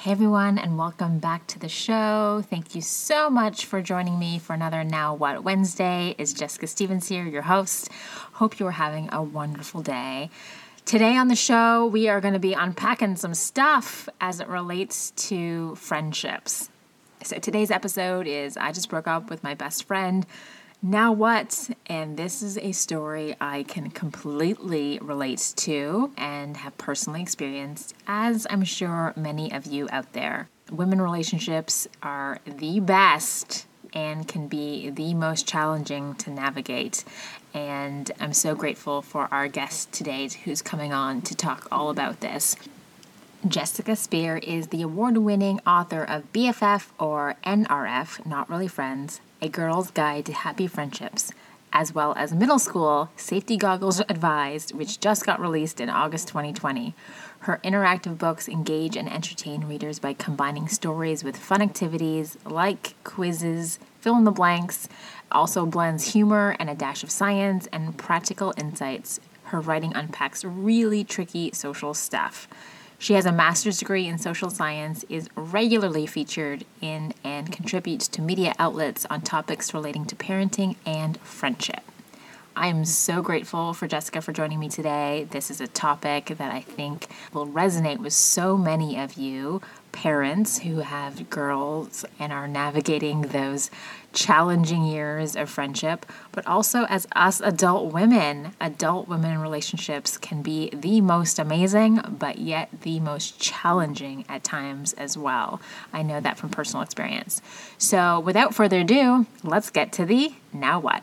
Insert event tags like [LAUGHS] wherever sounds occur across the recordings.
Hey everyone, and welcome back to the show. Thank you so much for joining me for another Now What Wednesday. Is Jessica Stevens here, your host. Hope you are having a wonderful day. Today on the show, we are going to be unpacking some stuff as it relates to friendships. So today's episode is I just broke up with my best friend. Now what? And this is a story I can completely relate to and have personally experienced, as I'm sure many of you out there. Women relationships are the best and can be the most challenging to navigate. And I'm so grateful for our guest today who's coming on to talk all about this. Jessica Speer is the award winning author of BFF or NRF, Not Really Friends, a Girl's Guide to Happy Friendships, as well as Middle School Safety Goggles [LAUGHS] Advised, which just got released in August 2020. Her interactive books engage and entertain readers by combining stories with fun activities like quizzes, fill in the blanks, also blends humor and a dash of science and practical insights. Her writing unpacks really tricky social stuff. She has a master's degree in social science, is regularly featured in and contributes to media outlets on topics relating to parenting and friendship. I am so grateful for Jessica for joining me today. This is a topic that I think will resonate with so many of you parents who have girls and are navigating those challenging years of friendship, but also as us adult women. Adult women relationships can be the most amazing, but yet the most challenging at times as well. I know that from personal experience. So, without further ado, let's get to the now what.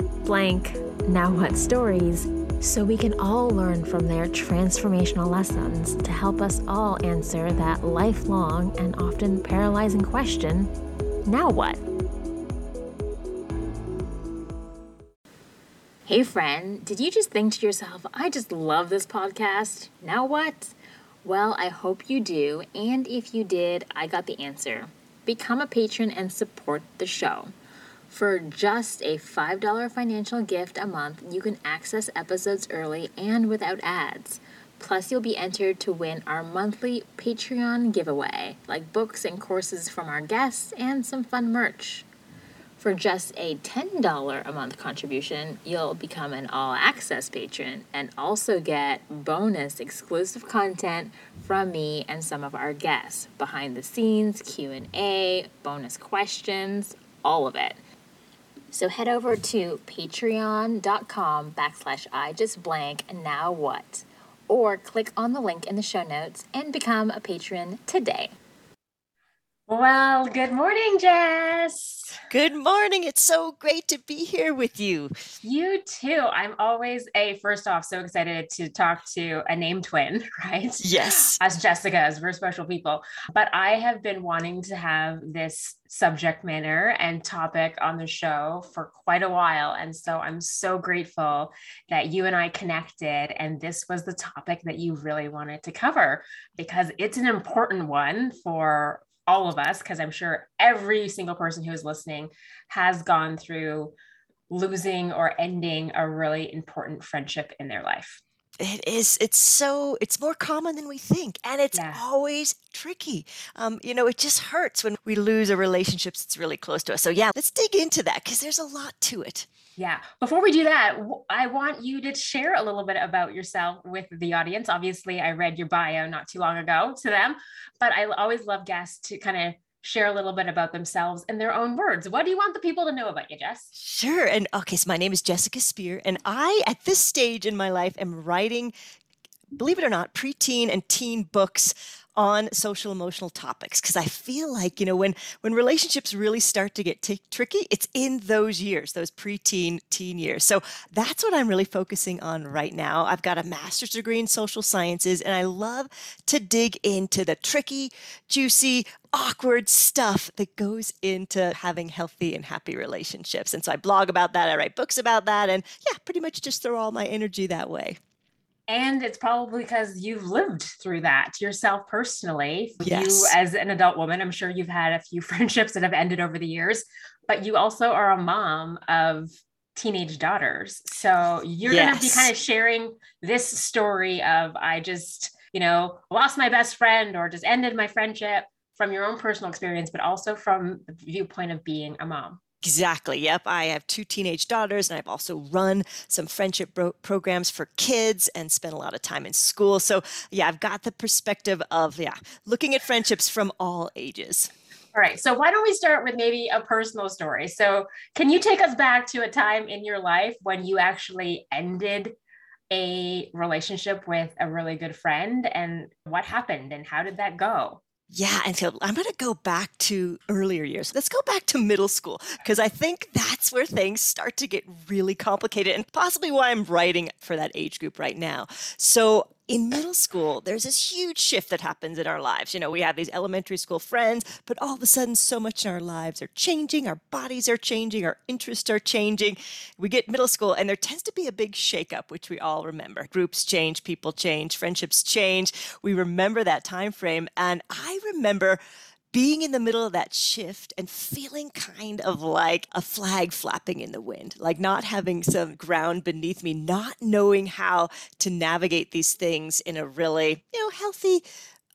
blank now what stories so we can all learn from their transformational lessons to help us all answer that lifelong and often paralyzing question now what? Hey, friend, did you just think to yourself, I just love this podcast? Now what? Well, I hope you do, and if you did, I got the answer. Become a patron and support the show. For just a $5 financial gift a month, you can access episodes early and without ads. Plus, you'll be entered to win our monthly Patreon giveaway, like books and courses from our guests and some fun merch. For just a $10 a month contribution, you'll become an all access patron and also get bonus exclusive content from me and some of our guests, behind the scenes, Q&A, bonus questions, all of it. So head over to patreon.com backslash I just blank and now what? Or click on the link in the show notes and become a patron today. Well, good morning, Jess. Good morning. It's so great to be here with you. You too. I'm always a first off so excited to talk to a name twin, [LAUGHS] right? Yes. As Jessica, as we're special people. But I have been wanting to have this subject matter and topic on the show for quite a while. And so I'm so grateful that you and I connected and this was the topic that you really wanted to cover because it's an important one for all of us, because I'm sure every single person who is listening has gone through losing or ending a really important friendship in their life. It is. It's so. It's more common than we think, and it's yeah. always tricky. Um, you know, it just hurts when we lose a relationship that's really close to us. So yeah, let's dig into that because there's a lot to it. Yeah. Before we do that, I want you to share a little bit about yourself with the audience. Obviously, I read your bio not too long ago to them, but I always love guests to kind of share a little bit about themselves in their own words. What do you want the people to know about you, Jess? Sure. And okay, so my name is Jessica Speer, and I, at this stage in my life, am writing believe it or not, preteen and teen books on social emotional topics because I feel like, you know, when when relationships really start to get t- tricky, it's in those years, those preteen teen years. So that's what I'm really focusing on right now. I've got a master's degree in social sciences and I love to dig into the tricky, juicy, awkward stuff that goes into having healthy and happy relationships. And so I blog about that, I write books about that, and yeah, pretty much just throw all my energy that way. And it's probably because you've lived through that yourself personally. Yes. You, as an adult woman, I'm sure you've had a few [LAUGHS] friendships that have ended over the years, but you also are a mom of teenage daughters. So you're yes. going to be kind of sharing this story of, I just, you know, lost my best friend or just ended my friendship from your own personal experience, but also from the viewpoint of being a mom. Exactly. Yep. I have two teenage daughters, and I've also run some friendship bro- programs for kids and spent a lot of time in school. So, yeah, I've got the perspective of, yeah, looking at friendships from all ages. All right. So, why don't we start with maybe a personal story? So, can you take us back to a time in your life when you actually ended a relationship with a really good friend and what happened and how did that go? Yeah, and so I'm going to go back to earlier years. Let's go back to middle school because I think that's where things start to get really complicated and possibly why I'm writing for that age group right now. So in middle school, there's this huge shift that happens in our lives. You know, we have these elementary school friends, but all of a sudden, so much in our lives are changing. Our bodies are changing. Our interests are changing. We get middle school, and there tends to be a big shakeup, which we all remember. Groups change, people change, friendships change. We remember that time frame. And I remember being in the middle of that shift and feeling kind of like a flag flapping in the wind, like not having some ground beneath me, not knowing how to navigate these things in a really, you know, healthy,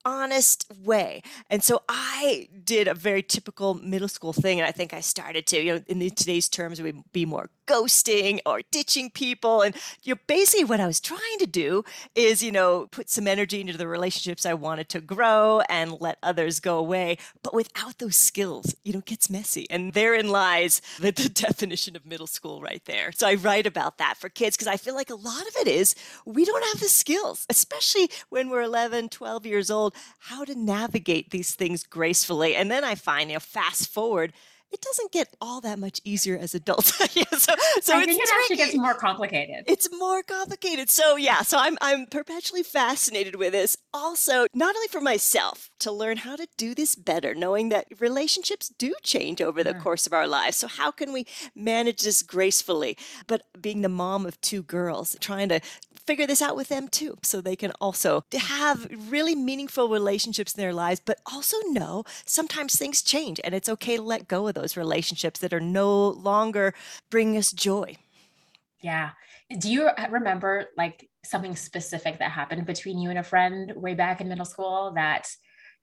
honest way. And so I did a very typical middle school thing. And I think I started to, you know, in the, today's terms, we be more ghosting or ditching people. And you know, basically what I was trying to do is, you know, put some energy into the relationships I wanted to grow and let others go away. But without those skills, you know, it gets messy. And therein lies the, the definition of middle school right there. So I write about that for kids because I feel like a lot of it is we don't have the skills, especially when we're 11, 12 years old how to navigate these things gracefully. And then I find, you know, fast forward, it doesn't get all that much easier as adults. [LAUGHS] yeah, so, so I think it actually gets more complicated. It's more complicated. So yeah, so I'm I'm perpetually fascinated with this. Also, not only for myself to learn how to do this better, knowing that relationships do change over the mm. course of our lives. So how can we manage this gracefully? But being the mom of two girls, trying to figure this out with them too so they can also have really meaningful relationships in their lives but also know sometimes things change and it's okay to let go of those relationships that are no longer bringing us joy yeah do you uh, remember like something specific that happened between you and a friend way back in middle school that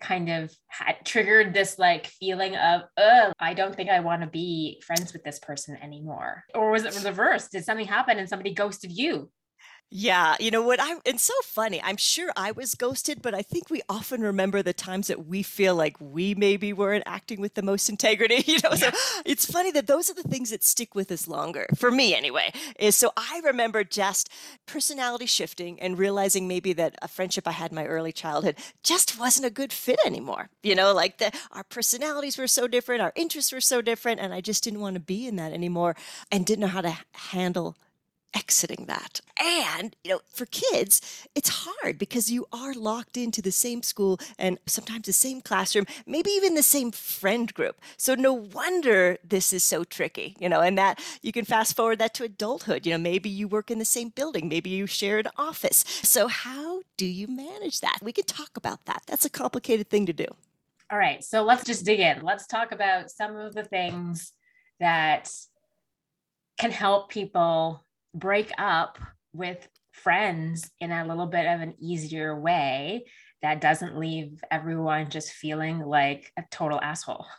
kind of had triggered this like feeling of, oh, I don't think I want to be friends with this person anymore? Or was it reversed? Did something happen and somebody ghosted you? Yeah, you know what? I it's so funny. I'm sure I was ghosted, but I think we often remember the times that we feel like we maybe weren't acting with the most integrity. [LAUGHS] You know, yeah. so it's funny that those are the things that stick with us longer. For me, anyway, is so I remember just personality shifting and realizing maybe that a friendship I had in my early childhood just wasn't a good fit anymore. You know, like the our personalities were so different, our interests were so different, and I just didn't want to be in that anymore, and didn't know how to handle exiting that. And, you know, for kids, it's hard because you are locked into the same school and sometimes the same classroom, maybe even the same friend group. So no wonder this is so tricky, you know, and that you can fast forward that to adulthood. You know, maybe you work in the same building, maybe you share an office. So how do you manage that? We can talk about that. That's a complicated thing to do. All right. So let's just dig in. Let's talk about some of the things that can help people break up with friends in a little bit of an easier way that doesn't leave everyone just feeling like a total asshole. [LAUGHS]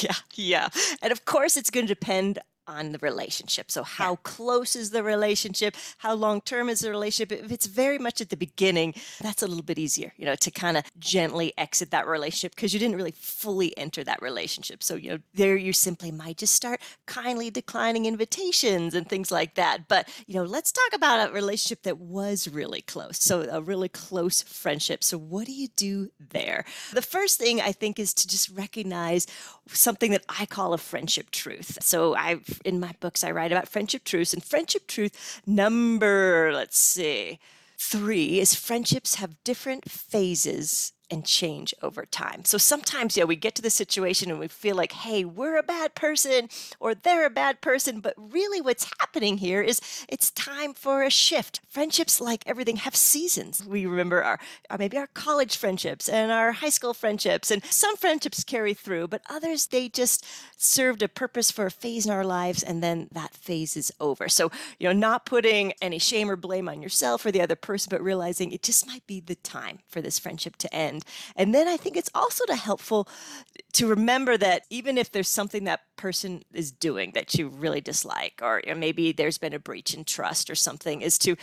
Yeah, yeah. And of course, it's going to depend on the relationship. So, how yeah. close is the relationship? How long term is the relationship? If it's very much at the beginning, that's a little bit easier, you know, to kind of gently exit that relationship because you didn't really fully enter that relationship. So, you know, there you simply might just start kindly declining invitations and things like that. But, you know, let's talk about a relationship that was really close. So, a really close friendship. So, what do you do there? The first thing I think is to just recognize something that I call a friendship truth. So, I in my books I write about friendship truths and friendship truth number, let's see, 3 is friendships have different phases and change over time. So sometimes, yeah, we get to the situation and we feel like, hey, we're a bad person or they're a bad person. But really, what's happening here is it's time for a shift. Friendships, like everything, have seasons. We remember our, our maybe our college friendships and our high school friendships, and some friendships carry through, but others, they just served a purpose for a phase in our lives and then that phase is over. So, you know, not putting any shame or blame on yourself or the other person, but realizing it just might be the time for this friendship to end. And then I think it's also to helpful to remember that even if there's something that person is doing that you really dislike, or maybe there's been a breach in trust or something, is to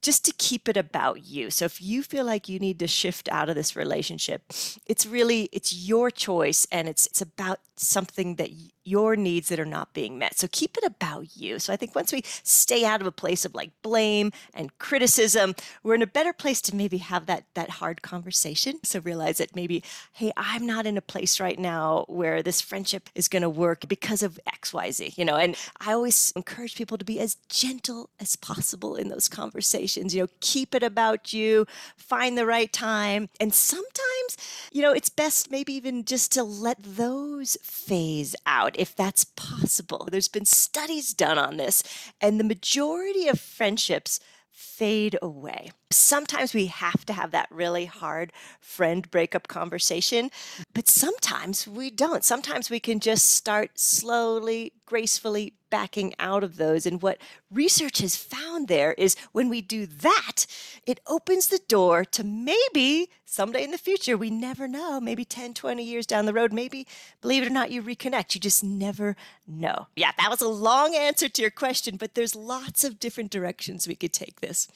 just to keep it about you. So if you feel like you need to shift out of this relationship, it's really it's your choice and it's it's about something that your needs that are not being met. So keep it about you. So I think once we stay out of a place of like blame and criticism, we're in a better place to maybe have that that hard conversation. So realize that maybe, hey, I'm not in a place right now where this friendship is going to work because of XYZ, you know. And I always encourage people to be as gentle as possible in those conversations. You know, keep it about you, find the right time. And sometimes, you know, it's best maybe even just to let those phase out if that's possible. There's been studies done on this, and the majority of friendships fade away. Sometimes we have to have that really hard friend breakup conversation, but sometimes we don't. Sometimes we can just start slowly, gracefully backing out of those. And what research has found there is when we do that, it opens the door to maybe someday in the future, we never know, maybe 10, 20 years down the road, maybe, believe it or not, you reconnect. You just never know. Yeah, that was a long answer to your question, but there's lots of different directions we could take this.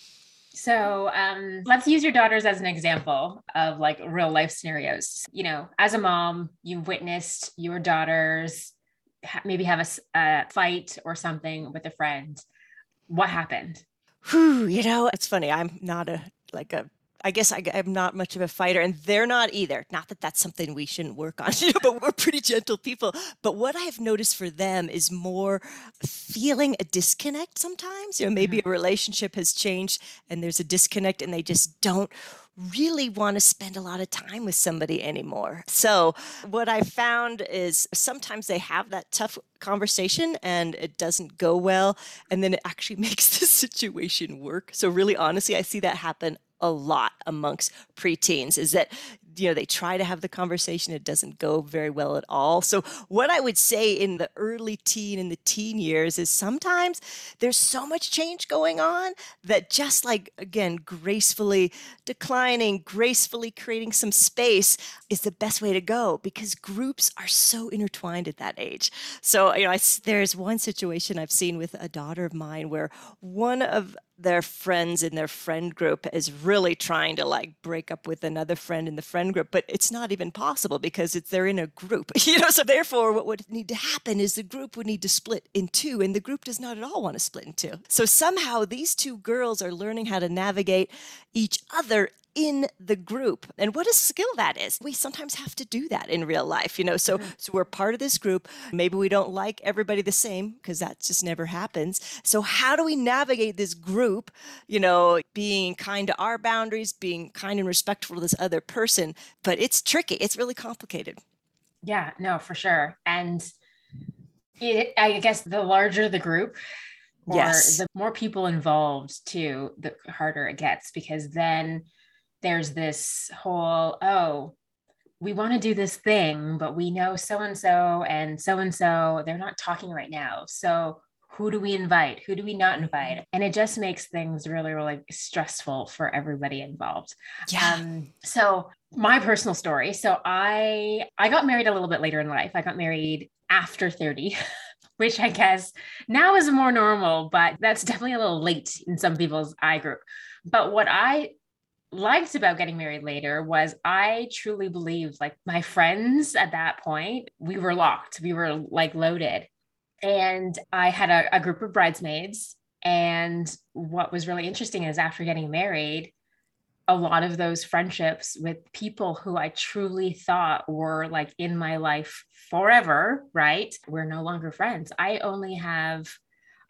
So um, let's use your daughters as an example of like real life scenarios. You know, as a mom, you've witnessed your daughters maybe have a, a fight or something with a friend. What happened? Whew, you know, it's funny. I'm not a like a I guess I, am not much of a fighter, and they're not either. Not that that's something we shouldn't work on, [LAUGHS] you know, but we're pretty gentle people. But what I've noticed for them is more feeling a disconnect sometimes. You know, maybe mm-hmm. a relationship has changed and there's a disconnect, and they just don't really want to spend a lot of time with somebody anymore. So, what I found is sometimes they have that tough conversation and it doesn't go well, and then it actually [LAUGHS] makes the situation work. So, really, honestly, I see that happen a lot amongst preteens is that you know they try to have the conversation it doesn't go very well at all. So what i would say in the early teen and the teen years is sometimes there's so much change going on that just like again gracefully declining gracefully creating some space is the best way to go because groups are so intertwined at that age. So you know I, there's one situation i've seen with a daughter of mine where one of their friends in their friend group is really trying to like break up with another friend in the friend group but it's not even possible because it's they're in a group [LAUGHS] you know so therefore what would need to happen is the group would need to split in two and the group does not at all want to split in two. So somehow these two girls are learning how to navigate each other in the group. And what a skill that is. We sometimes have to do that in real life you know so mm-hmm. so we're part of this group. Maybe we don't like everybody the same because that just never happens. So how do we navigate this group you know being kind to our boundaries being kind and respectful to this other person? But it's tricky. It's really complicated. Yeah no for sure. And it, i guess the larger the group or yes. the more people involved too the harder it gets because then there's this whole, oh, we want to do this thing, but we know so and so and so and so, they're not talking right now. So who do we invite? Who do we not invite? And it just makes things really, really stressful for everybody involved. Yeah. Um, so my personal story. So I I got married a little bit later in life. I got married after 30. [LAUGHS] which I guess now is more normal, but that's definitely a little late in some people's eye group. But what I liked about getting married later was I truly believed like my friends at that point, we were locked, we were like loaded. And I had a, a group of bridesmaids. And what was really interesting is after getting married, a lot of those friendships with people who I truly thought were like in my life forever, right? We're no longer friends. I only have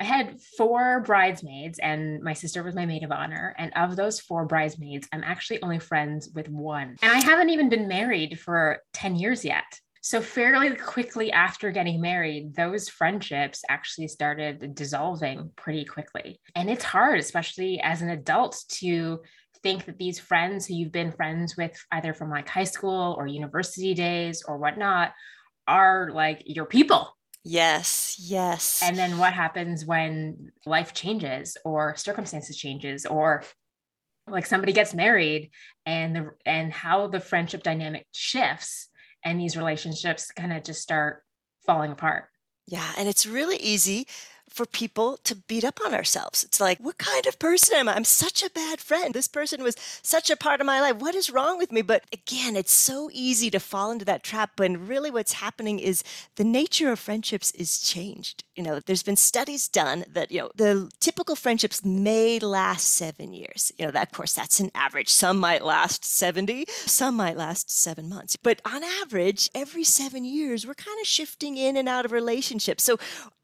I had four bridesmaids, and my sister was my maid of honor. And of those four bridesmaids, I'm actually only friends with one. And I haven't even been married for 10 years yet. So, fairly quickly after getting married, those friendships actually started dissolving pretty quickly. And it's hard, especially as an adult, to think that these friends who you've been friends with either from like high school or university days or whatnot are like your people Yes, yes. And then what happens when life changes or circumstances changes or like somebody gets married and the and how the friendship dynamic shifts and these relationships kind of just start falling apart. Yeah, and it's really easy for people to beat up on ourselves. It's like, what kind of person am I? I'm such a bad friend. This person was such a part of my life. What is wrong with me? But again, it's so easy to fall into that trap when really what's happening is the nature of friendships is changed. You know, there's been studies done that, you know, the typical friendships may last seven years. You know, that, of course, that's an average. Some might last 70, some might last seven months. But on average, every seven years, we're kind of shifting in and out of relationships. So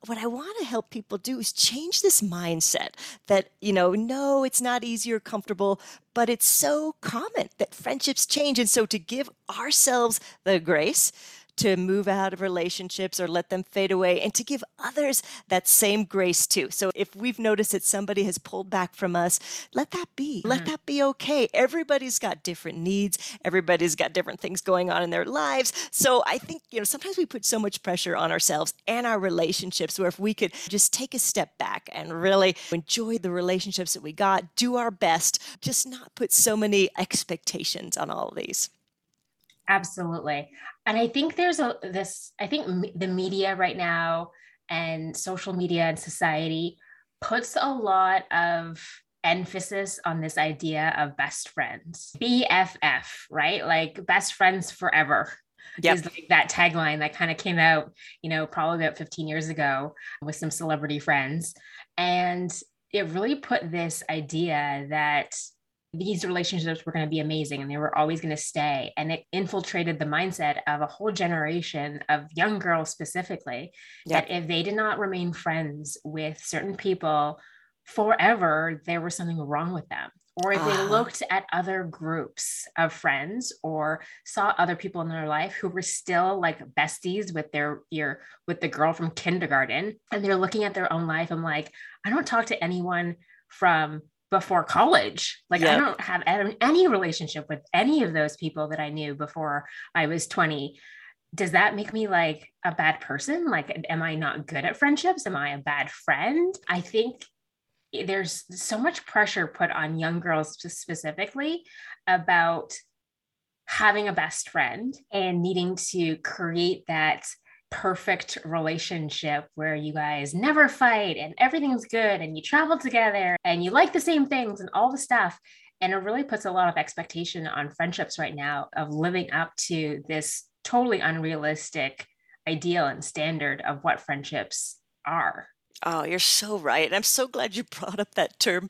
what I want to help people do is change this mindset that, you know, no, it's not easy or comfortable, but it's so common that friendships change. And so to give ourselves the grace to move out of relationships or let them fade away and to give others that same grace too. So if we've noticed that somebody has pulled back from us, let that be. Mm-hmm. Let that be okay. Everybody's got different needs, everybody's got different things going on in their lives. So I think, you know, sometimes we put so much pressure on ourselves and our relationships where if we could just take a step back and really enjoy the relationships that we got, do our best, just not put so many expectations on all of these. Absolutely. And I think there's a this I think the media right now and social media and society puts a lot of emphasis on this idea of best friends. BFF, right? Like best friends forever. Yep. Is like that tagline that kind of came out, you know, probably about 15 years ago with some celebrity friends. And it really put this idea that these relationships were going to be amazing and they were always going to stay. And it infiltrated the mindset of a whole generation of young girls specifically that if they did not remain friends with certain people forever, there was something wrong with them. Or if uh. they ah. looked at other groups of friends or saw other people in their life who were still like besties with their your with the girl from kindergarten and they're looking at their own life, I'm like, I don't talk to anyone from before college. Like yep. I don't have any relationship with any of those people that I knew before I was 20. Does that make me like a bad person? Like, am I not good at friendships? Am I a bad friend? I think there's so much pressure put on young girls specifically about having a best friend and needing to create that perfect relationship where you guys never fight and everything's good and you travel together and you like the same things and all the stuff. And it really puts a lot of expectation on friendships right now of living up to this totally unrealistic ideal and standard of what friendships are. Oh, you're so right. And I'm so glad you brought up that term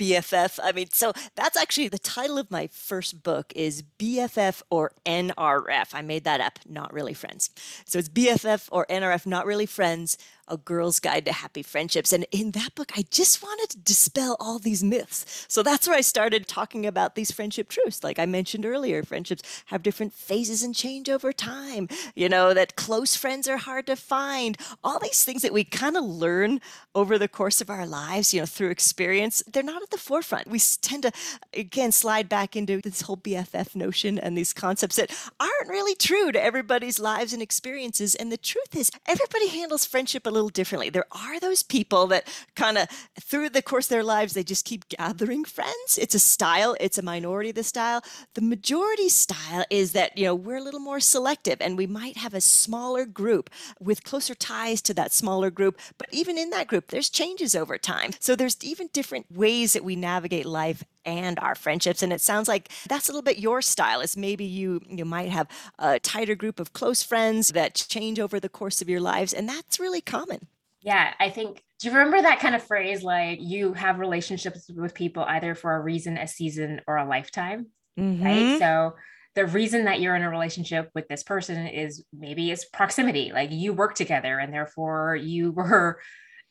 BFF. I mean, so that's actually the title of my first book is BFF or NRF. I made that up, not really friends. So it's BFF or NRF, not really friends, a Girl's Guide to Happy Friendships. And in that book, I just wanted to dispel all these myths. So that's where I started talking about these friendship truths. Like I mentioned earlier, friendships have different phases and change over time. You know, that close friends are hard to find. All these things that we kind of learn over the course of our lives, you know, through experience, they're not the forefront. We tend to, again, slide back into this whole BFF notion and these concepts that aren't really true to everybody's lives and experiences. And the truth is, everybody handles friendship a little differently. There are those people that kind of, through the course of their lives, they just keep gathering friends. It's a style, it's a minority the style. The majority style is that, you know, we're a little more selective and we might have a smaller group with closer ties to that smaller group. But even in that group, there's changes over time. So there's even different ways that we navigate life and our friendships. And it sounds like that's a little bit your style is maybe you you might have a tighter group of close friends that change over the course of your lives and that's really common. Yeah i think do you remember that kind of phrase like you have relationships with people either for a reason a season or a lifetime mm-hmm. right? So the reason that you're in a relationship with this person is maybe it's proximity like you work together and therefore you [LAUGHS] were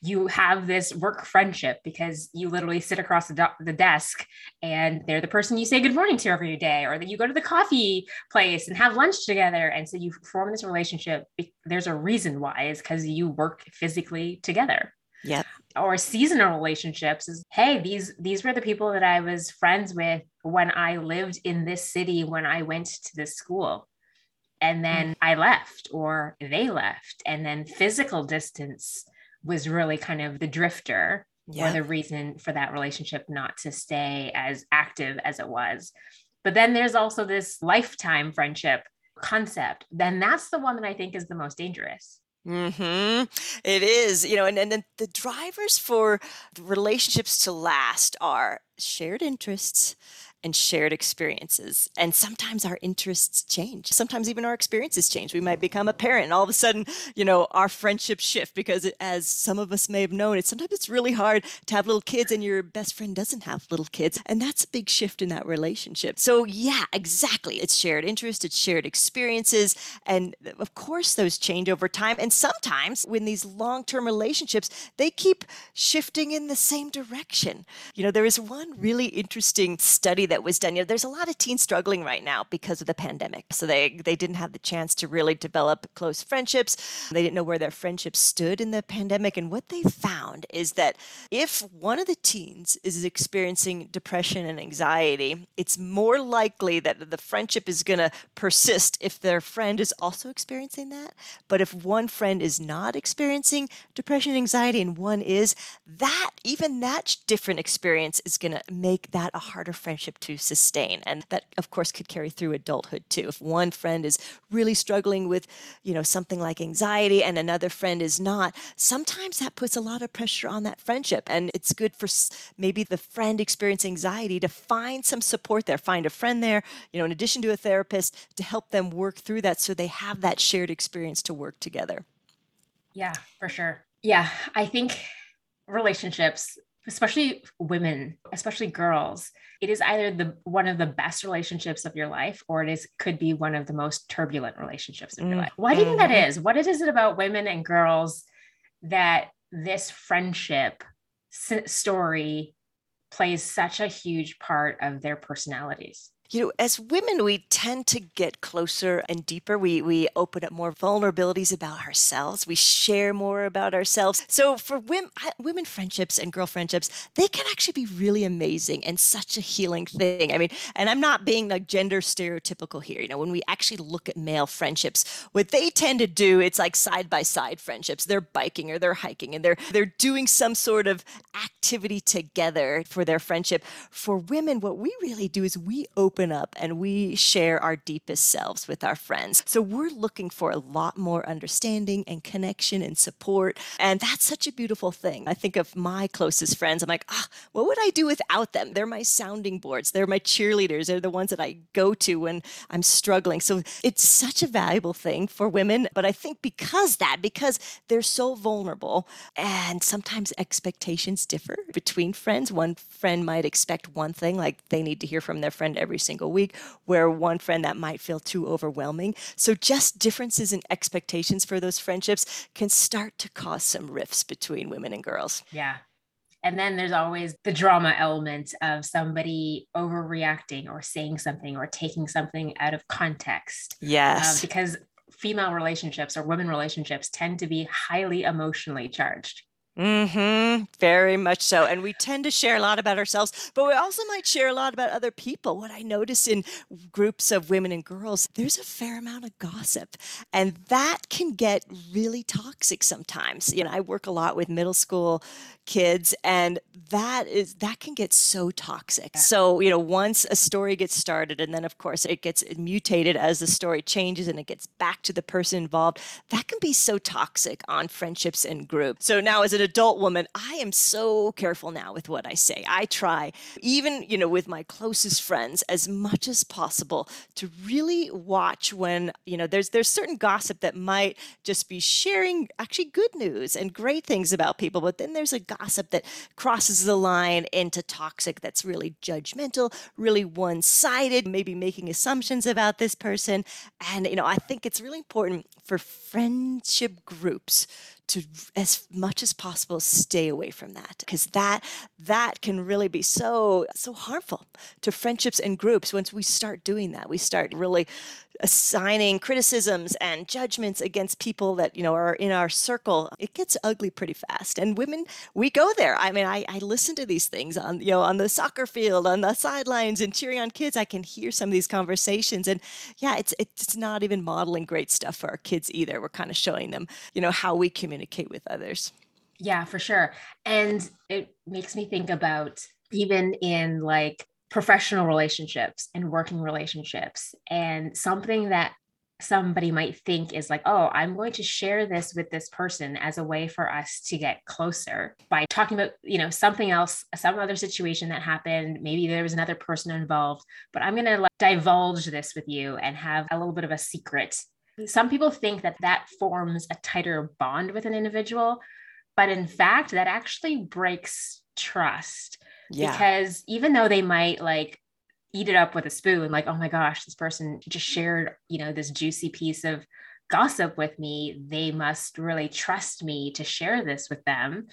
you have this work friendship because you literally sit across the, do- the desk and they're the person you say good morning to every day or that you go to the coffee place and have lunch together and so you form this relationship there's a reason why is because you work physically together yeah Or seasonal relationships is hey, these these were the people that I was friends with when I lived in this city when I went to this school. And then mm. I left or they left. And then physical distance was really kind of the drifter or the reason for that relationship not to stay as active as it was. But then there's also this lifetime friendship concept. Then that's the one that I think is the most dangerous hmm It is, you know, and, and the drivers for relationships to last are shared interests and shared experiences. And sometimes our interests change. Sometimes even our experiences change. We might become a parent and all of a sudden, you know, our friendships shift because it, as some of us may have known, it's sometimes it's really hard to have little kids and your best friend doesn't have little kids. And that's a big shift in that relationship. So yeah, exactly. It's shared interest, it's shared experiences. And of course those change over time. And sometimes when these long-term relationships, they keep shifting in the same direction. You know, there is one really interesting study that was done. You know, there's a lot of teens struggling right now because of the pandemic. So they they didn't have the chance to really develop close friendships. They didn't know where their friendships stood in the pandemic. And what they found is that if one of the teens is experiencing depression and anxiety, it's more likely that the friendship is going to persist if their friend is also experiencing that. But if one friend is not experiencing depression and anxiety and one is, that even that different experience is going to make that a harder friendship to sustain. And that, of course, could carry through adulthood too. If one friend is really struggling with, you know, something like anxiety and another friend is not, sometimes that puts a lot of pressure on that friendship. And it's good for maybe the friend experiencing anxiety to find some support there, find a friend there, you know, in addition to a therapist to help them work through that so they have that shared experience to work together. Yeah, for sure. Yeah, I think relationships especially women, especially girls, it is either the one of the best relationships of your life or it is could be one of the most turbulent relationships of your life. Why do you think that mm-hmm. is? What is it about women and girls that this friendship story plays such a huge part of their personalities? You know, as women, we tend to get closer and deeper. We we open up more vulnerabilities about ourselves. We share more about ourselves. So for women, women friendships and girl friendships, they can actually be really amazing and such a healing thing. I mean, and I'm not being like gender stereotypical here. You know, when we actually look at male friendships, what they tend to do, it's like side by side friendships. They're biking or they're hiking and they're they're doing some sort of activity together for their friendship. For women, what we really do is we open open up and we share our deepest selves with our friends. So we're looking for a lot more understanding and connection and support. And that's such a beautiful thing. I think of my closest friends. I'm like, ah, what would I do without them? They're my sounding boards. They're my cheerleaders. They're the ones that I go to when I'm struggling. So it's such a valuable thing for women. But I think because that, because they're so vulnerable and sometimes expectations differ between friends. One friend might expect one thing, like they need to hear from their friend every single week, where one friend that might feel too overwhelming. So just differences in expectations for those friendships can start to cause some rifts between women and girls. Yeah. And then there's always the drama element of somebody overreacting or saying something or taking something out of context. Yes. Uh, because female relationships or women relationships tend to be highly emotionally charged. Mm-hmm. Very much so. And we tend to share a lot about ourselves, but we also might share a lot about other people. What I notice in groups of women and girls, there's a fair amount of gossip. And that can get really toxic sometimes. You know, I work a lot with middle school kids and that is that can get so toxic so you know once a story gets started and then of course it gets mutated as the story changes and it gets back to the person involved that can be so toxic on friendships and groups so now as an adult woman i am so careful now with what i say i try even you know with my closest friends as much as possible to really watch when you know there's there's certain gossip that might just be sharing actually good news and great things about people but then there's a gossip that crosses the line into toxic that's really judgmental, really one sided, maybe making assumptions about this person. And, you know, I think it's really important for friendship groups to as much as possible stay away from that because that that can really be so so harmful to friendships and groups once we start doing that. We start really assigning criticisms and judgments against people that you know are in our circle it gets ugly pretty fast. And women we go there. I mean I, I listen to these things on you know on the soccer field on the sidelines and cheering on kids. I can hear some of these conversations. And yeah it's it's not even modeling great stuff for our kids either. We're kind of showing them you know how we communicate with others. Yeah for sure. And it makes me think about even in like professional relationships and working relationships and something that somebody might think is like, oh, I'm going to share this with this person as a way for us to get closer by talking about, you know, something else, some other situation that happened. Maybe there was another person involved, but I'm going to like divulge this with you and have a little bit of a secret. Some people think that that forms a tighter bond with an individual, but in fact, that actually breaks trust yeah. Because even though they might like eat it up with a spoon, like, oh my gosh, this person just shared, you know, this juicy piece of gossip with me, they must really trust me to share this with them.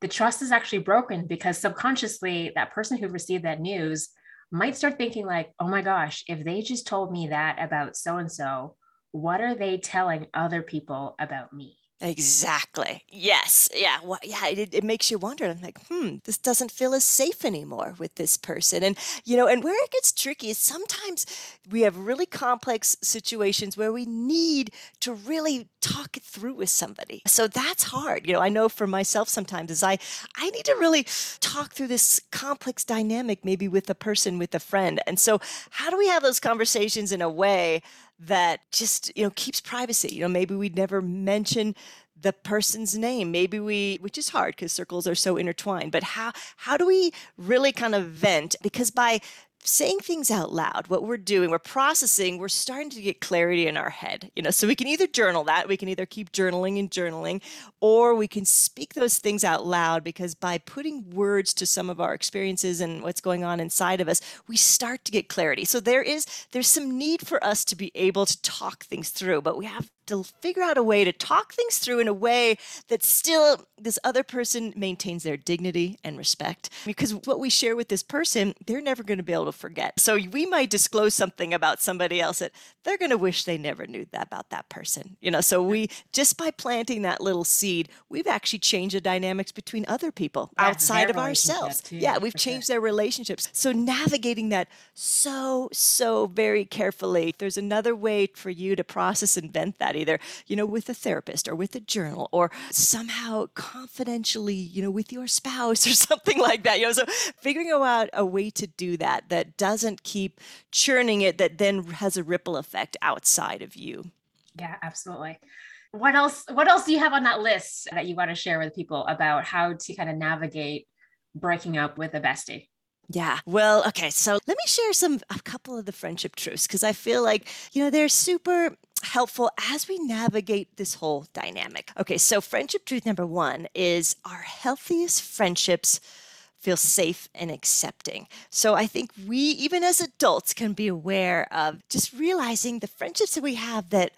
The trust is actually broken because subconsciously, that person who received that news might start thinking, like, oh my gosh, if they just told me that about so and so, what are they telling other people about me? Exactly. Yes. Yeah. Well, yeah. It, it makes you wonder. I'm like, hmm, this doesn't feel as safe anymore with this person. And, you know, and where it gets tricky is sometimes we have really complex situations where we need to really talk it through with somebody. So that's hard. You know, I know for myself sometimes is I, I need to really talk through this complex dynamic, maybe with a person, with a friend. And so how do we have those conversations in a way that just you know keeps privacy. You know maybe we'd never mention the person's name. Maybe we which is hard because circles are so intertwined but how how do we really kind of vent? Because by saying things out loud, what we're doing, we're processing, we're starting to get clarity in our head. You know, so we can either journal that, we can either keep journaling and journaling, or we can speak those things out loud because by putting words to some of our experiences and what's going on inside of us, we start to get clarity. So there is there's some need for us to be able to talk things through, but we have to figure out a way to talk things through in a way that still this other person maintains their dignity and respect. Because what we share with this person, they're never going to be able to forget. So we might disclose something about somebody else that they're going to wish they never knew that about that person. You know, so we just by planting that little seed, we've actually changed the dynamics between other people yeah, outside of ourselves. Too, yeah, we've changed sure. their relationships. So navigating that so so very carefully. There's another way for you to process and vent that either, you know, with a therapist or with a journal or somehow confidentially, you know, with your spouse [LAUGHS] or something like that. You know, so figuring out a way to do that that doesn't keep churning it, that then has a ripple effect outside of you. Yeah, absolutely. What else? What else do you have on that list that you want to share with people about how to kind of navigate breaking up with a bestie? Yeah. Well, okay. So let me share some, a couple of the friendship truths because I feel like, you know, they're super helpful as we navigate this whole dynamic. Okay. So, friendship truth number one is our healthiest friendships feel safe and accepting. So I think we, even as adults, can be aware of just realizing the friendships that we have that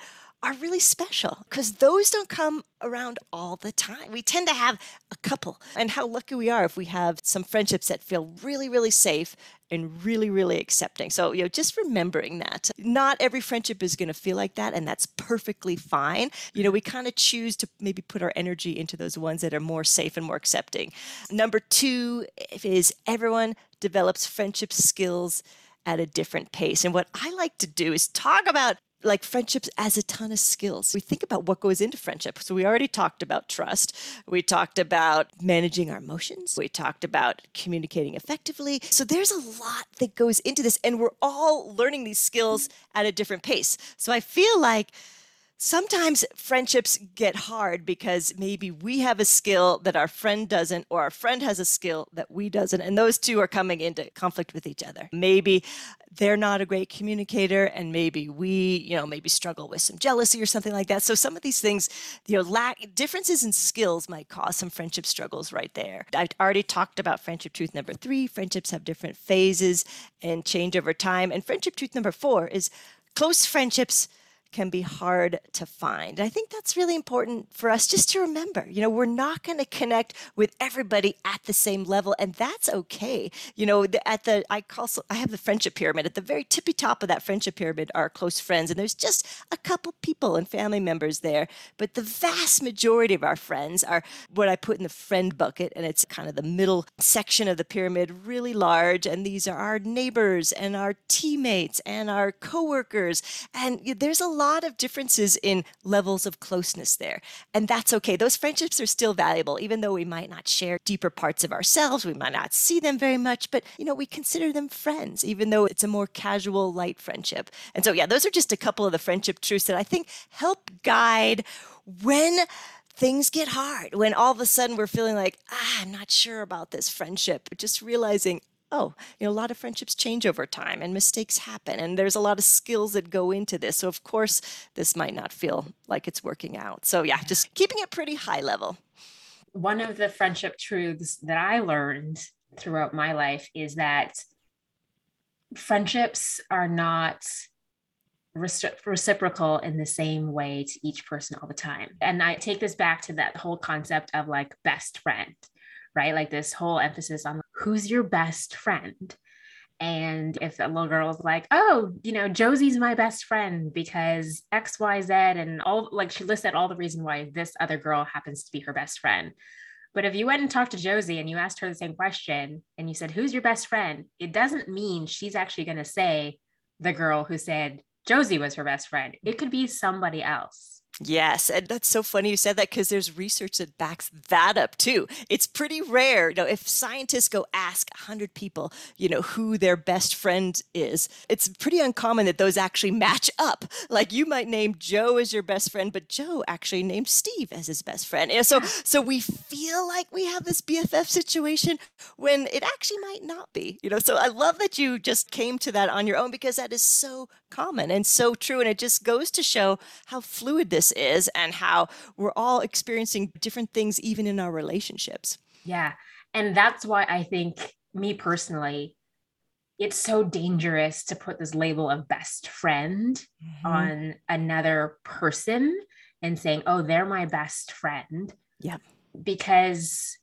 are really special because those don't come around all the time. We tend to have a couple, and how lucky we are if we have some friendships that feel really, really safe and really, really accepting. So, you know, just remembering that not every friendship is going to feel like that, and that's perfectly fine. You know, we kind of choose to maybe put our energy into those ones that are more safe and more accepting. Number two is everyone develops friendship skills at a different pace. And what I like to do is talk about like friendships as a ton of skills. We think about what goes into friendship. So we already talked about trust. We talked about managing our emotions. We talked about communicating effectively. So there's a lot that goes into this and we're all learning these skills at a different pace. So I feel like sometimes friendships get hard because maybe we have a skill that our friend doesn't or our friend has a skill that we doesn't and those two are coming into conflict with each other. Maybe they're not a great communicator and maybe we you know maybe struggle with some jealousy or something like that. So some of these things you know lack differences in skills might cause some friendship struggles right there. I've already talked about friendship truth number three. Friendships have different phases and change over time. And friendship truth number four is close friendships can be hard to find. I think that's really important for us just to remember. You know, we're not going to connect with everybody at the same level, and that's okay. You know, at the I call I have the friendship pyramid. At the very tippy top of that friendship pyramid are close friends, and there's just a couple people and family members there. But the vast majority of our friends are what I put in the friend bucket, and it's kind of the middle section of the pyramid, really large. And these are our neighbors and our teammates and our coworkers, and there's a lot lot of differences in levels of closeness there. And that's okay. Those friendships are still valuable, even though we might not share deeper parts of ourselves. We might not see them very much, but you know, we consider them friends, even though it's a more casual, light friendship. And so, yeah, those are just a couple of the friendship truths that I think help guide when things get hard when all of a sudden we're feeling like ah, i'm not sure about this friendship just realizing oh, you know, a lot of friendships change over time and mistakes happen. And there's a lot of skills that go into this. So, of course, this might not feel like it's working out. So, yeah, just keeping it pretty high level. One of the friendship truths that I learned throughout my life is that friendships are not reciprocal in the same way to each person all the time. And I take this back to that whole concept of like best friend, right? Like this whole emphasis on who's your best friend? And if a little girl is like, oh, you know, Josie's my best friend because X, Y, Z, and all like she listed all the reason why this other girl happens to be her best friend. But if you went and talked to Josie and you asked her the same question and you said, Who's your best friend? It doesn't mean she's actually going to say the girl who said Josie was her best friend. It could be somebody else. Yes, and that's so funny you said that because there's research that backs that up too. It's pretty rare, you know, if scientists go ask 100 people, you know, who their best friend is, it's pretty uncommon that those actually match up. Like you might name Joe as your best friend, but Joe actually named Steve as his best friend. So [LAUGHS] so we feel like we have this BFF situation when it actually might not be. You know, so I love that you just came to that on your own because that is so common and so true and it just goes to show how fluid this this is and how we're all experiencing different things even in our relationships. Yeah. And that's why I think, me personally, it's so dangerous to put this label of best friend mm-hmm. on another person and saying, oh, they're my best friend. Yeah. Because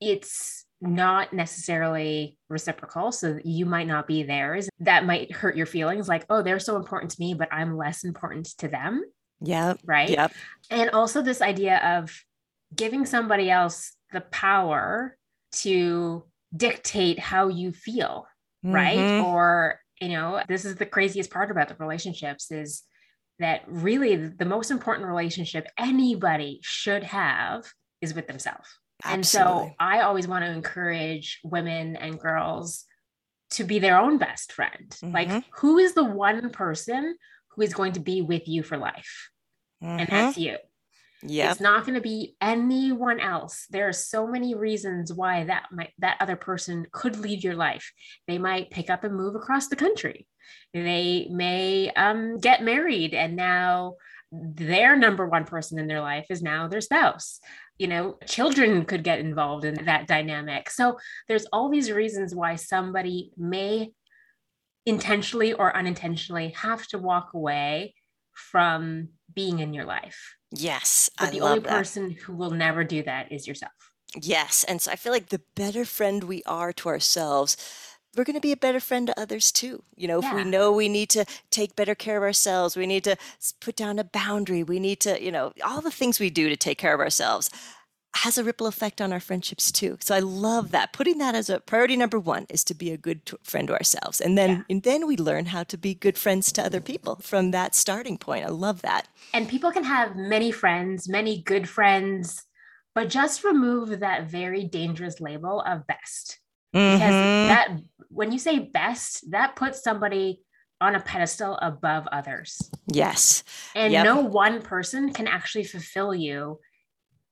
it's not necessarily reciprocal. So you might not be theirs. That might hurt your feelings like, oh, they're so important to me, but I'm less important to them. Yeah. Right. Yep. And also this idea of giving somebody else the power to dictate how you feel, mm-hmm. right? Or, you know, this is the craziest part about the relationships is that really the most important relationship anybody should have is with themselves. Absolutely. And so I always want to encourage women and girls to be their own best friend. Mm-hmm. Like, who is the one person who is going to be with you for life? mm-hmm. and that's you. Yeah. It's not going to be anyone else. There are so many reasons why that might that other person could leave your life. They might pick up and move across the country. They may um, get married and now their number one person in their life is now their spouse. You know, children could get involved in that dynamic. So there's all these reasons why somebody may intentionally or unintentionally have to walk away from being in your life. Yes. But I the only that. person who will never do that is yourself. Yes. And so I feel like the better friend we are to ourselves, we're going to be a better friend to others too. You know, if we know we need to take better care of ourselves, we need to put down a boundary, we need to, you know, all the things we do to take care of ourselves has a ripple effect on our friendships too. So I love that. Putting that as a priority number 1 is to be a good t- friend to ourselves. And then and then we learn how to be good friends to other people from that starting point. I love that. And people can have many friends, many good friends, but just remove that very dangerous label of best. Because Mhm. that when you say best, that puts somebody on a pedestal above others. Yes. And Yep. no one person can actually fulfill you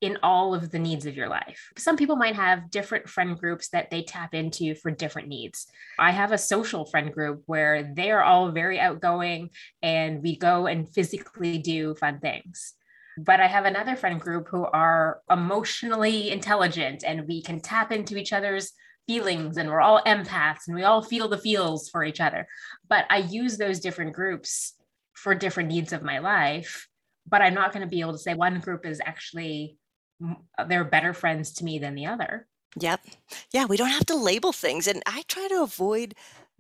in all of the needs of your life. Some people might have different friend groups that they tap into for different needs. I have a social friend group where they are all very outgoing and we go and physically do fun things. But I have another friend group who are emotionally intelligent and we can tap into each other's feelings and we're all empaths and we all feel the feels for each other. But I use those different groups for different needs of my life. But I'm not going to be able to say one group is actually Uh, they're better friends to me than the other. Yep. Yeah, we don't have to label things. And I try to avoid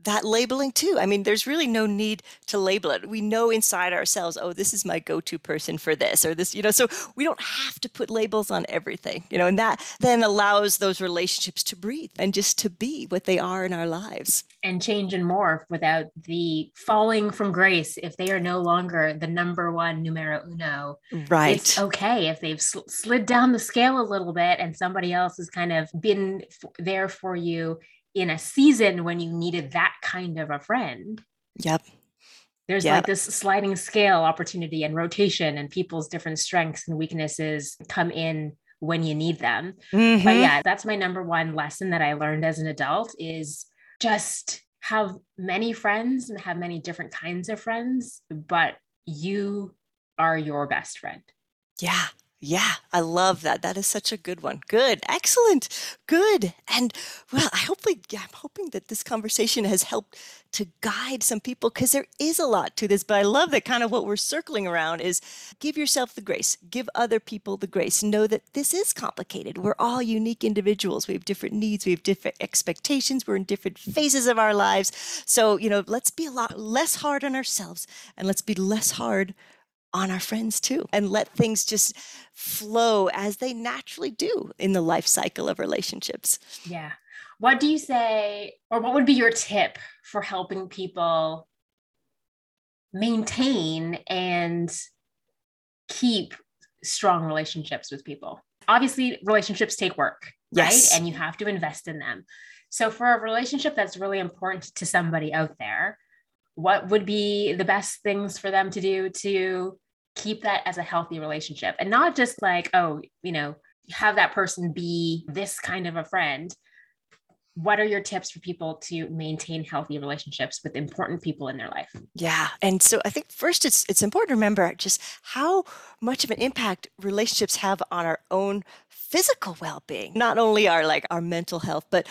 that labeling too. I mean, there's really no need to label it. We know inside ourselves, oh, this is my go to person for this or this, you know, so we don't have to put labels on everything, you know, and that then allows those relationships to breathe and just to be what they are in our lives. And change and morph without the falling from grace. If they are no longer the number one numero uno, Right. it's okay if they've sl- slid down the scale a little bit and somebody else has kind of been f- there for you in a season when you needed that kind of a friend. Yep. There's Yeah. like this sliding scale opportunity and rotation, and people's different strengths and weaknesses come in when you need them. But Mhm. yeah, that's my number one lesson that I learned as an adult is just have many friends and have many different kinds of friends, but you are your best friend. Yeah. Yeah, I love that. That is such a good one. Good. Excellent. Good. And well, I hopefully yeah, I'm hoping that this conversation has helped to guide some people because there is a lot to this, but I love that kind of what we're circling around is give yourself the grace, give other people the grace. Know that this is complicated. We're all unique individuals. We have different needs, we have different expectations, we're in different phases of our lives. So, you know, let's be a lot less hard on ourselves and let's be less hard on our friends too and let things just flow as they naturally do in the life cycle of relationships. Yeah. What do you say, or what would be your tip for helping people maintain and keep strong relationships with people? Obviously, relationships take work, Yes. right? And you have to invest in them. So, for a relationship that's really important to somebody out there, what would be the best things for them to do to keep that as a healthy relationship and not just like, oh, you know, have that person be this kind of a friend. What are your tips for people to maintain healthy relationships with important people in their life? Yeah. And so I think first it's it's important to remember just how much of an impact relationships have on our own physical well-being. Not only our like our mental health, but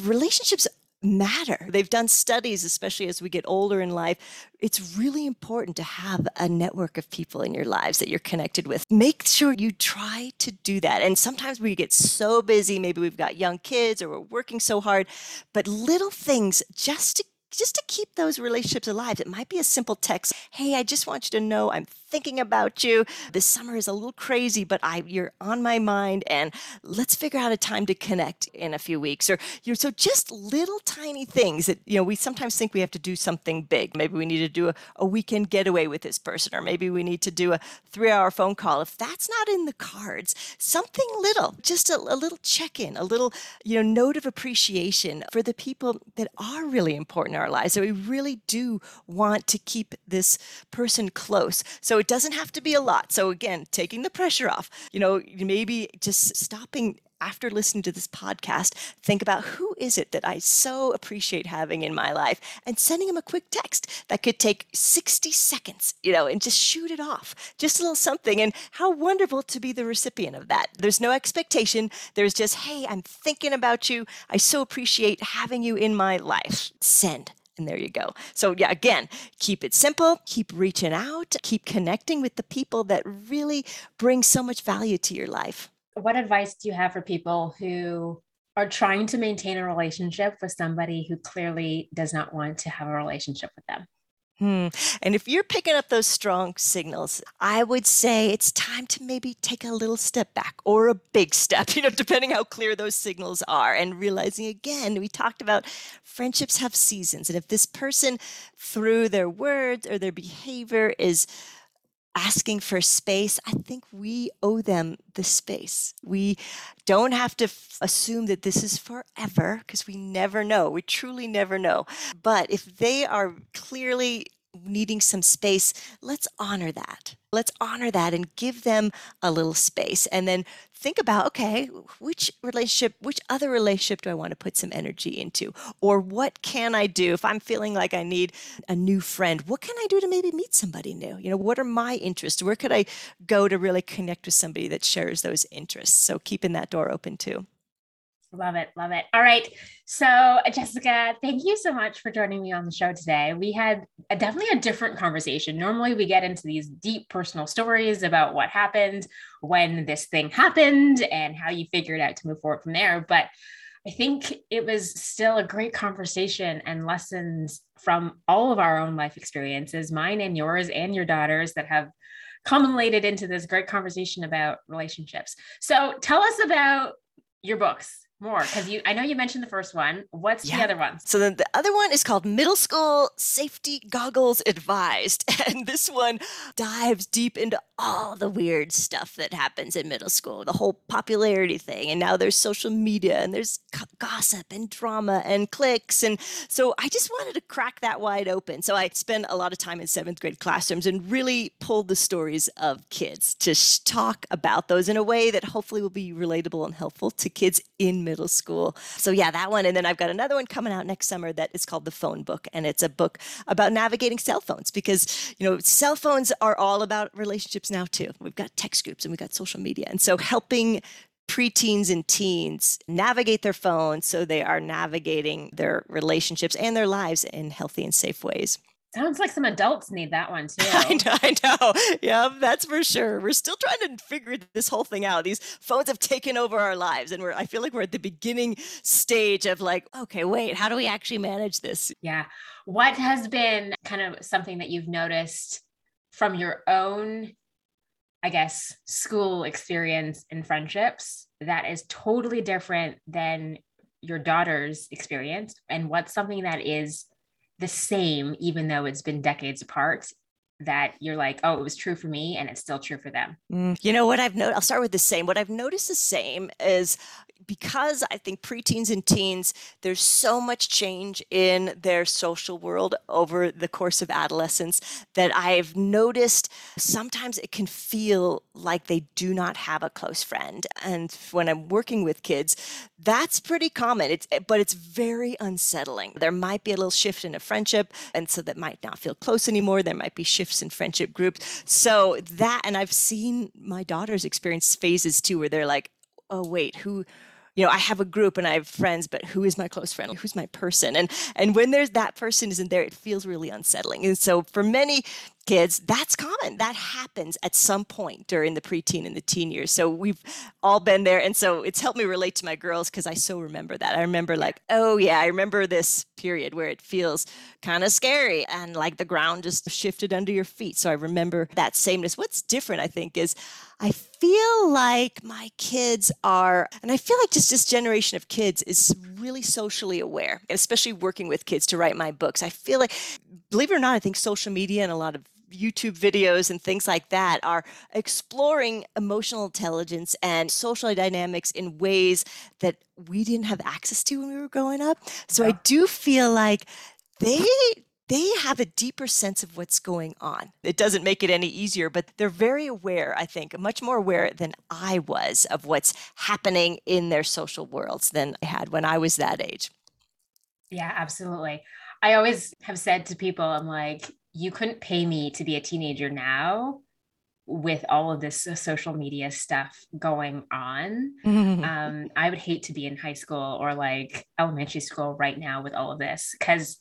relationships matter. They've done studies, especially as we get older in life. It's really important to have a network of people in your lives that you're connected with. Make sure you try to do that. And sometimes we get so busy, maybe we've got young kids or we're working so hard, but little things just to just to keep those relationships alive. It might be a simple text. Hey, I just want you to know I'm thinking about you. This summer is a little crazy, but I you're on my mind and let's figure out a time to connect in a few weeks. Or you know, so just little tiny things that you know, we sometimes think we have to do something big. Maybe we need to do a, a weekend getaway with this person, or maybe we need to do a three-hour phone call. If that's not in the cards, something little, just a, a little check-in, a little, you know, note of appreciation for the people that are really important in our lives. So we really do want to keep this person close. So it doesn't have to be a lot. So again, taking the pressure off, you know, maybe just stopping after listening to this podcast, think about who is it that I so appreciate having in my life and sending them a quick text that could take 60 seconds, you know, and just shoot it off. Just a little something. And how wonderful to be the recipient of that. There's no expectation. There's just, hey, I'm thinking about you. I so appreciate having you in my life. Send. And there you go. So, yeah, again, keep it simple, keep reaching out, keep connecting with the people that really bring so much value to your life. What advice do you have for people who are trying to maintain a relationship with somebody who clearly does not want to have a relationship with them? Hmm. And if you're picking up those strong signals, I would say it's time to maybe take a little step back or a big step, [LAUGHS] you know, depending how clear those signals are. And realizing again, we talked about friendships have seasons. And if this person, through their words or their behavior, is asking for space, I think we owe them the space. We don't have to f- assume that this is forever because we never know. We truly never know. But if they are clearly needing some space, let's honor that. Let's honor that and give them a little space. And then think about okay, which relationship, which other relationship do I want to put some energy into? Or what can I do if I'm feeling like I need a new friend? What can I do to maybe meet somebody new? You know, what are my interests? Where could I go to really connect with somebody that shares those interests? So keeping that door open too. Love it. Love it. All right. So, Jessica, thank you so much for joining me on the show today. We had a, definitely a different conversation. Normally, we get into these deep personal stories about what happened when this thing happened and how you figured out to move forward from there. But I think it was still a great conversation and lessons from all of our own life experiences, mine and yours and your daughter's, that have culminated into this great conversation about relationships. So, tell us about your books more because you i know you mentioned the first one. What's yeah. the other one so then the other one is called middle school safety goggles advised. [LAUGHS] And this one dives deep into all the weird stuff that happens in middle school the whole popularity thing. And now there's social media and there's gossip and drama and clicks and so i just wanted to crack that wide open. So i spent a lot of time in seventh grade classrooms and really pulled the stories of kids to sh- talk about those in a way that hopefully will be relatable and helpful to kids in middle school. So yeah, that one. And then I've got another one coming out next summer that is called The Phone Book. And it's a book about navigating cell phones because, you know, cell phones are all about relationships now too. We've got text groups and we've got social media. And so helping preteens and teens navigate their phones so they are navigating their relationships and their lives in healthy and safe ways. Sounds like some adults need that one [LAUGHS] too. I know, I know. Yeah, that's for sure. We're still trying to figure this whole thing out. These phones have taken over our lives, and we're I feel like we're at the beginning stage of like, okay, wait, how do we actually manage this? Yeah. What has been kind of something that you've noticed from your own, I guess, school experience and friendships that is totally different than your daughter's experience? And what's something that is the same, even though it's been decades apart, that you're like, oh, it was true for me and it's still true for them? Mm, you know what I've noticed? I'll start with the same. What I've noticed the same is because I think preteens and teens, there's so much change in their social world over the course of adolescence that I've noticed sometimes it can feel like they do not have a close friend. And when I'm working with kids, that's pretty common. It's but it's very unsettling. There might be a little shift in a friendship, and so that might not feel close anymore. There might be shifts in friendship groups. So that, and I've seen my daughters experience phases too, where they're like, oh wait, who you know, I have a group and I have friends, but who is my close friend? Who's my person? And and when there's that person isn't there, it feels really unsettling. And so for many kids, that's common. That happens at some point during the preteen and the teen years. So we've all been there. And so it's helped me relate to my girls because I so remember that. I remember, like, oh, yeah, I remember this period where it feels kind of scary and like the ground just shifted under your feet. So I remember that sameness. What's different, I think, is I feel like my kids are, and I feel like just this generation of kids is really socially aware, especially working with kids to write my books. I feel like, believe it or not, I think social media and a lot of YouTube videos and things like that are exploring emotional intelligence and social dynamics in ways that we didn't have access to when we were growing up. So yeah. I do feel like they they have a deeper sense of what's going on. It doesn't make it any easier, but they're very aware, I think, much more aware than I was of what's happening in their social worlds than I had when I was that age. Yeah, absolutely. I always have said to people, I'm like, you couldn't pay me to be a teenager now with all of this social media stuff going on. [LAUGHS] um, I would hate to be in high school or like elementary school right now with all of this because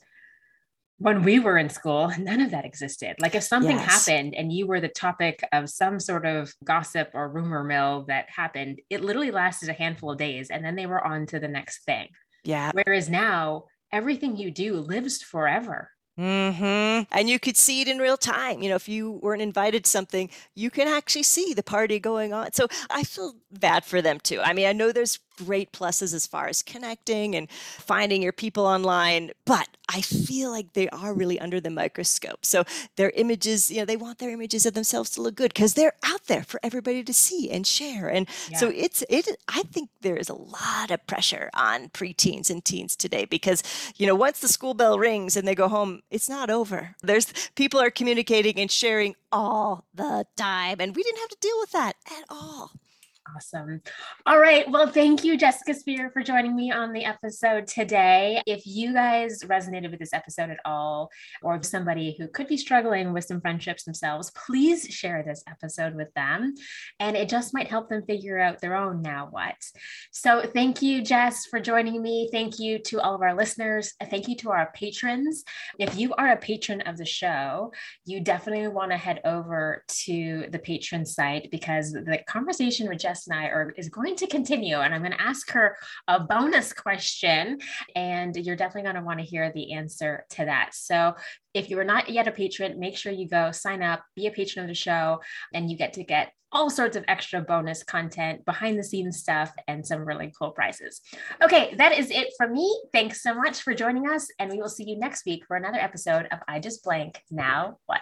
when we were in school, none of that existed. Like if something Yes. happened and you were the topic of some sort of gossip or rumor mill that happened, it literally lasted a handful of days and then they were on to the next thing. Yeah. Whereas now, everything you do lives forever. hmm And you could see it in real time. You know, if you weren't invited to something, you can actually see the party going on. So I feel bad for them too. I mean, I know there's great pluses as far as connecting and finding your people online, but I feel like they are really under the microscope. So their images, you know, they want their images of themselves to look good because they're out there for everybody to see and share. And so it's it I think there is a lot of pressure on preteens and teens today because, you know, once the school bell rings and they go home, it's not over. There's people are communicating and sharing all the time. And we didn't have to deal with that at all. Awesome. All right. Well, thank you, Jessica Speer, for joining me on the episode today. If you guys resonated with this episode at all, or somebody who could be struggling with some friendships themselves, please share this episode with them. And it just might help them figure out their own now what. So thank you, Jess, for joining me. Thank you to all of our listeners. Thank you to our patrons. If you are a patron of the show, you definitely want to head over to the patron site because the conversation with Jess and I are is going to continue. And I'm going to ask her a bonus question, and you're definitely going to want to hear the answer to that. So if you are not yet a patron, make sure you go sign up, be a patron of the show, and you get to get all sorts of extra bonus content, behind the scenes stuff, and some really cool prizes. Okay, that is it from me. Thanks so much for joining us, and we will see you next week for another episode of I Just Blank. Now what?